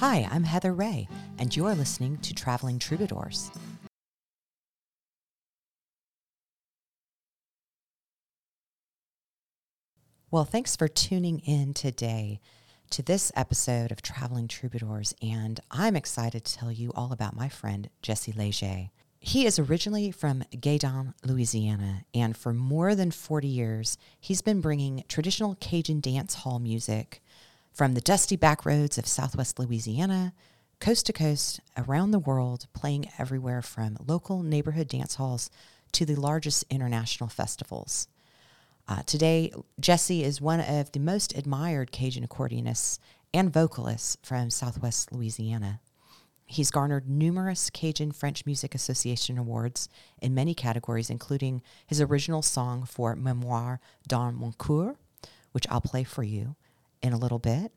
Hi, I'm Heather Ré, and you're listening to Traveling Troubadours. Well, thanks for tuning in today to this episode of Traveling Troubadours, and I'm excited to tell you all about my friend Jesse Lége. He is originally from Gueydan, Louisiana, and for more than 40 years, he's been bringing traditional Cajun dance hall music from the dusty back roads of southwest Louisiana, coast to coast, around the world, playing everywhere from local neighborhood dance halls to the largest international festivals. Uh, today, Jesse is one of the most admired Cajun accordionists and vocalists from southwest Louisiana. He's garnered numerous Cajun French Music Association awards in many categories, including his original song for Memoire dans mon coeur, which I'll play for you, in a little bit.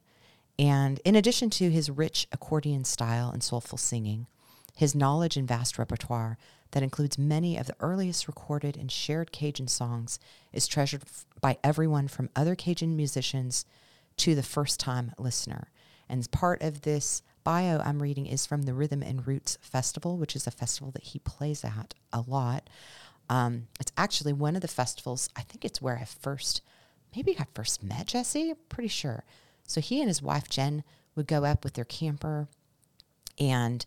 And in addition to his rich accordion style and soulful singing, his knowledge and vast repertoire that includes many of the earliest recorded and shared Cajun songs is treasured by everyone from other Cajun musicians to the first time listener. And part of this bio I'm reading is from the Rhythm and Roots Festival, which is a festival that he plays at a lot. Um, it's actually one of the festivals, I think it's where I first maybe I first met Jesse, pretty sure. So he and his wife Jen would go up with their camper, and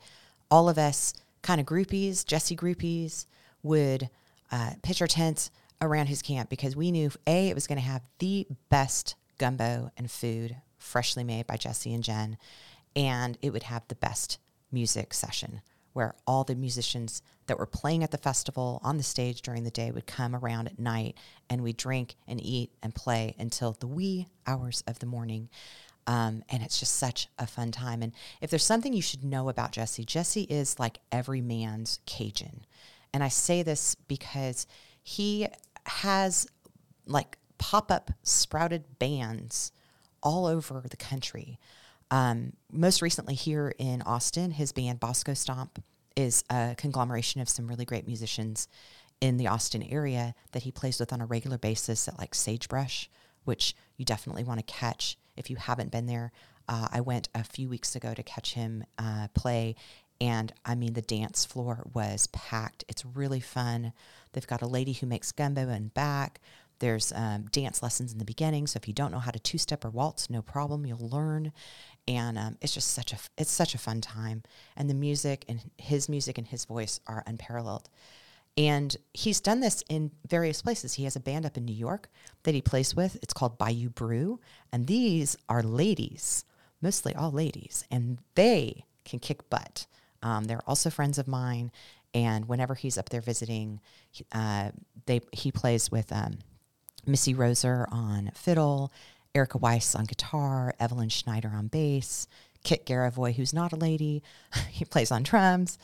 all of us kind of groupies, Jesse groupies, would uh, pitch our tents around his camp because we knew a it was going to have the best gumbo and food freshly made by Jesse and Jen, and it would have the best music session where all the musicians that were playing at the festival on the stage during the day would come around at night and we drink and eat and play until the wee hours of the morning. Um, and it's just such a fun time. And if there's something you should know about Jesse, Jesse is like every man's Cajun. And I say this because he has like pop up sprouted bands all over the country. Um, most recently here in Austin, his band Bosco Stomp is a conglomeration of some really great musicians in the Austin area that he plays with on a regular basis at like Sagebrush, which you definitely want to catch if you haven't been there. Uh, I went a few weeks ago to catch him uh, play, and I mean, the dance floor was packed. It's really fun. They've got a lady who makes gumbo and back. There's um, dance lessons in the beginning, so if you don't know how to two step or waltz, no problem, you'll learn. And um, it's just such a it's such a fun time, and the music and his music and his voice are unparalleled. And he's done this in various places. He has a band up in New York that he plays with. It's called Bayou Brew, and these are ladies, mostly all ladies, and they can kick butt. Um, they're also friends of mine, and whenever he's up there visiting, uh, they he plays with um, Missy Roser on fiddle, Erica Weiss on guitar, Evelyn Schneider on bass, Kit Garavoy, who's not a lady, he plays on drums,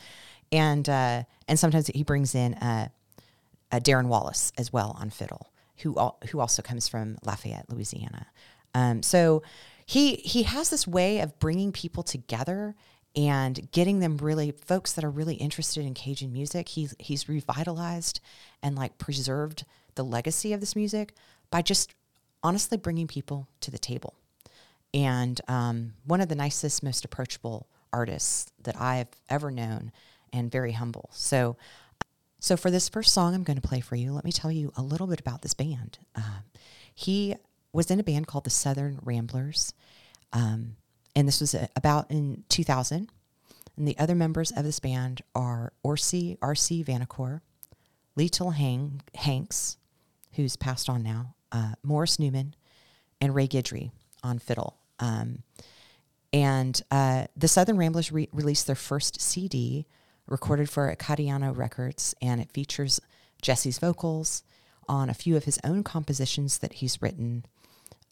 and uh, and sometimes he brings in uh, Darren Wallace as well on fiddle, who al- who also comes from Lafayette, Louisiana. Um, so he he has this way of bringing people together and getting them really folks that are really interested in Cajun music. He's he's revitalized and like preserved the legacy of this music by just honestly bringing people to the table. And um, one of the nicest, most approachable artists that I've ever known, and very humble. So, so for this first song I'm going to play for you, let me tell you a little bit about this band. Uh, he was in a band called the Southern Ramblers, um, and this was about in 2000. And the other members of this band are Orsi R.C. Vanacore, Little Hang, Hanks, who's passed on now, uh, Morris Newman, and Ray Guidry on fiddle. Um, and uh, the Southern Ramblers re- released their first CD, recorded for Acadiana Records, and it features Jesse's vocals on a few of his own compositions that he's written.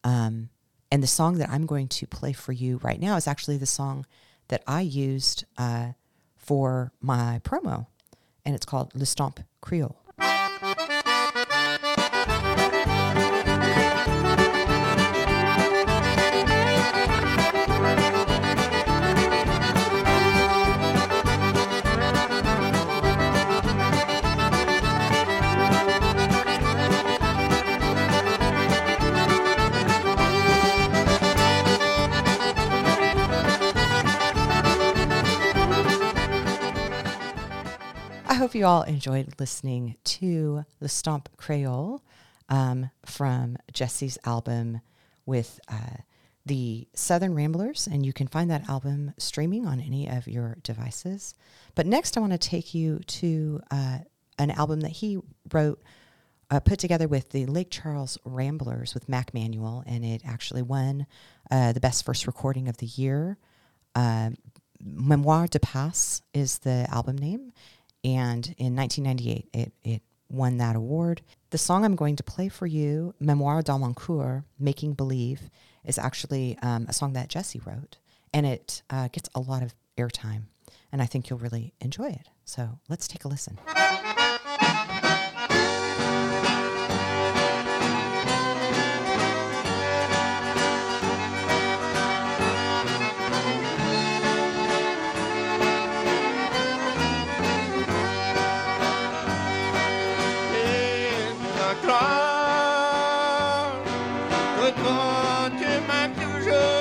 Um, and the song that I'm going to play for you right now is actually the song that I used uh, for my promo, and it's called Le Stomp Creole. You all enjoyed listening to the Stomp Creole um, from Jesse's album with uh, the Southern Ramblers, and you can find that album streaming on any of your devices. But next, I want to take you to uh, an album that he wrote, uh, put together with the Lake Charles Ramblers with Mac Manuel, and it actually won uh, the best first recording of the year. Uh, Memoire de Passe is the album name, and in 1998, it, it won that award. The song I'm going to play for you, Memoire dans mon Making Believe, is actually um, a song that Jesse wrote, and it uh, gets a lot of airtime, and I think you'll really enjoy it. So let's take a listen. quand tu m'as toujours.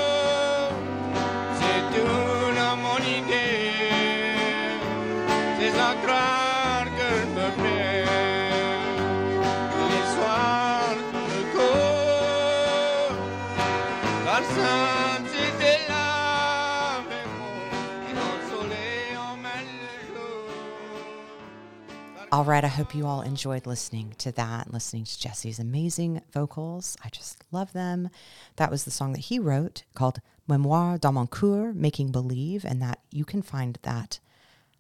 All right, I hope you all enjoyed listening to that listening to Jesse's amazing vocals. I just love them. That was the song that he wrote called Memoire dans mon coeur, Making Believe, and that you can find that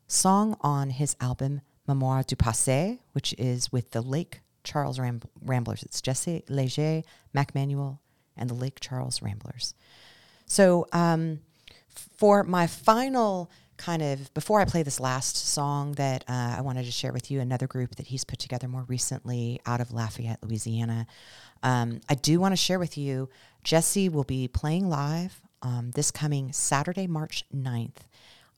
song on his album Memoire du Passé, which is with the Lake Charles Ram- Ramblers. It's Jesse Lége, Mac Manuel, and the Lake Charles Ramblers. So, um, for my final kind of before I play this last song that uh, I wanted to share with you, another group that he's put together more recently out of Lafayette, Louisiana. Um, I do want to share with you, Jesse will be playing live um, this coming Saturday, March 9th.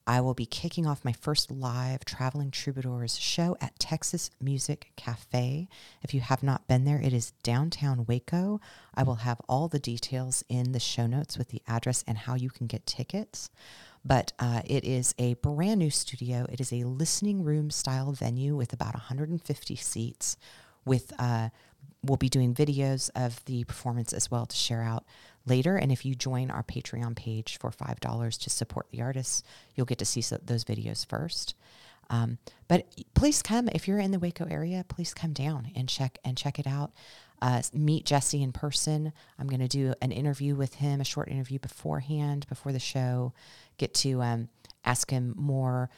I will be kicking off my first live Traveling Troubadours show at Texas Music Cafe. If you have not been there, it is downtown Waco. I will have all the details in the show notes with the address and how you can get tickets but uh, it is a brand new studio. It is a listening room style venue with about 150 seats. With uh, we'll be doing videos of the performance as well to share out later. And if you join our Patreon page for five dollars to support the artists, you'll get to see so, those videos first. Um, but please come if you're in the Waco area. Please come down and check and check it out. Uh, meet Jesse in person. I'm going to do an interview with him, a short interview beforehand, before the show, get to um, ask him more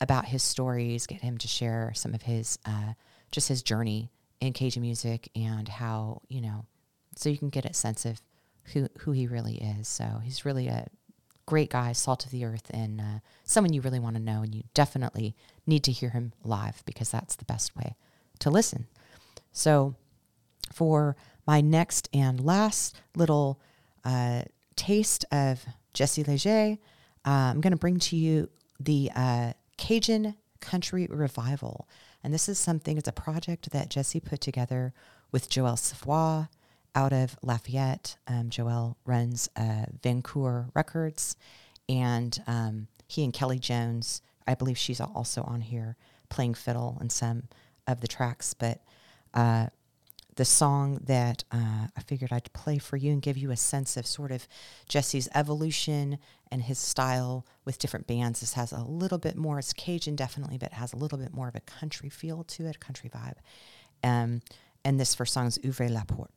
about his stories, get him to share some of his uh, just his journey in Cajun music and how you know, so you can get a sense of who who he really is. So he's really a great guy, salt of the earth, and uh, someone you really want to know, and you definitely need to hear him live because that's the best way to listen. So for my next and last little uh, taste of Jesse Lége. Uh, I'm going to bring to you the uh, Cajun Country Revival. And this is something, it's a project that Jesse put together with Joel Savoy out of Lafayette. Um, Joel runs uh, Valcour Records, and um, he and Kelly Jones, I believe she's also on here playing fiddle in some of the tracks. But uh, the song that uh, I figured I'd play for you and give you a sense of sort of Jesse's evolution and his style with different bands. This has a little bit more, it's Cajun definitely, but it has a little bit more of a country feel to it, a country vibe. Um, and this first song is Ouvre la Porte.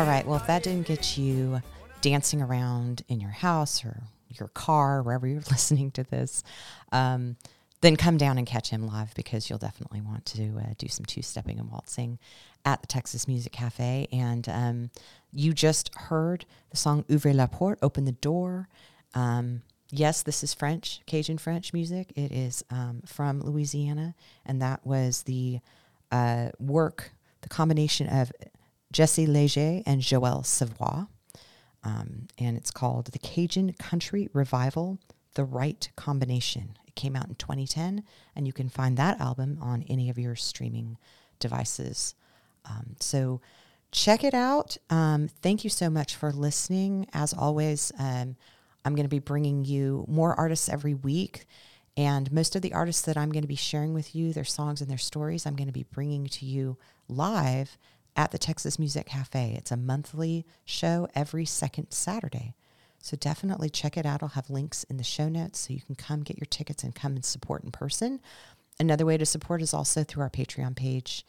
All right. Well, if that didn't get you dancing around in your house or your car, wherever you're listening to this, um, then come down and catch him live because you'll definitely want to uh, do some two stepping and waltzing at the Texas Music Cafe. And um, you just heard the song Ouvre la Porte, Open the Door. Um, yes, this is French, Cajun French music. It is um, from Louisiana, and that was the uh, work, the combination of Jesse Lége and Joel Savoy. Um, and it's called The Cajun Country Revival The Right Combination. It came out in 2010, and you can find that album on any of your streaming devices. Um, so check it out. Um, thank you so much for listening. As always, um, I'm going to be bringing you more artists every week. And most of the artists that I'm going to be sharing with you, their songs and their stories, I'm going to be bringing to you live at the Texas Music Cafe. It's a monthly show every second Saturday. So definitely check it out. I'll have links in the show notes so you can come get your tickets and come and support in person. Another way to support is also through our Patreon page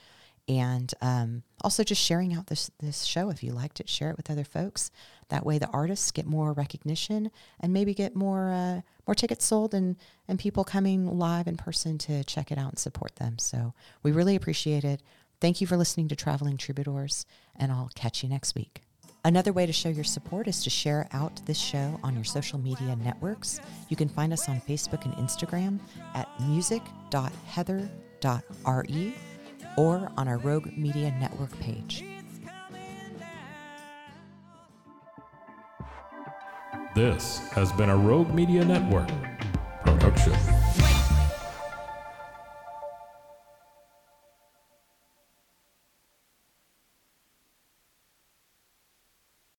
and um, also just sharing out this this show if you liked it share it with other folks that way the artists get more recognition and maybe get more uh, more tickets sold and and people coming live in person to check it out and support them so we really appreciate it thank you for listening to traveling troubadours and i'll catch you next week Another way to show your support is to share out this show on your social media networks. You can find us on Facebook and Instagram at music.heather.re or on our Rogue Media Network page. This has been a Rogue Media Network production.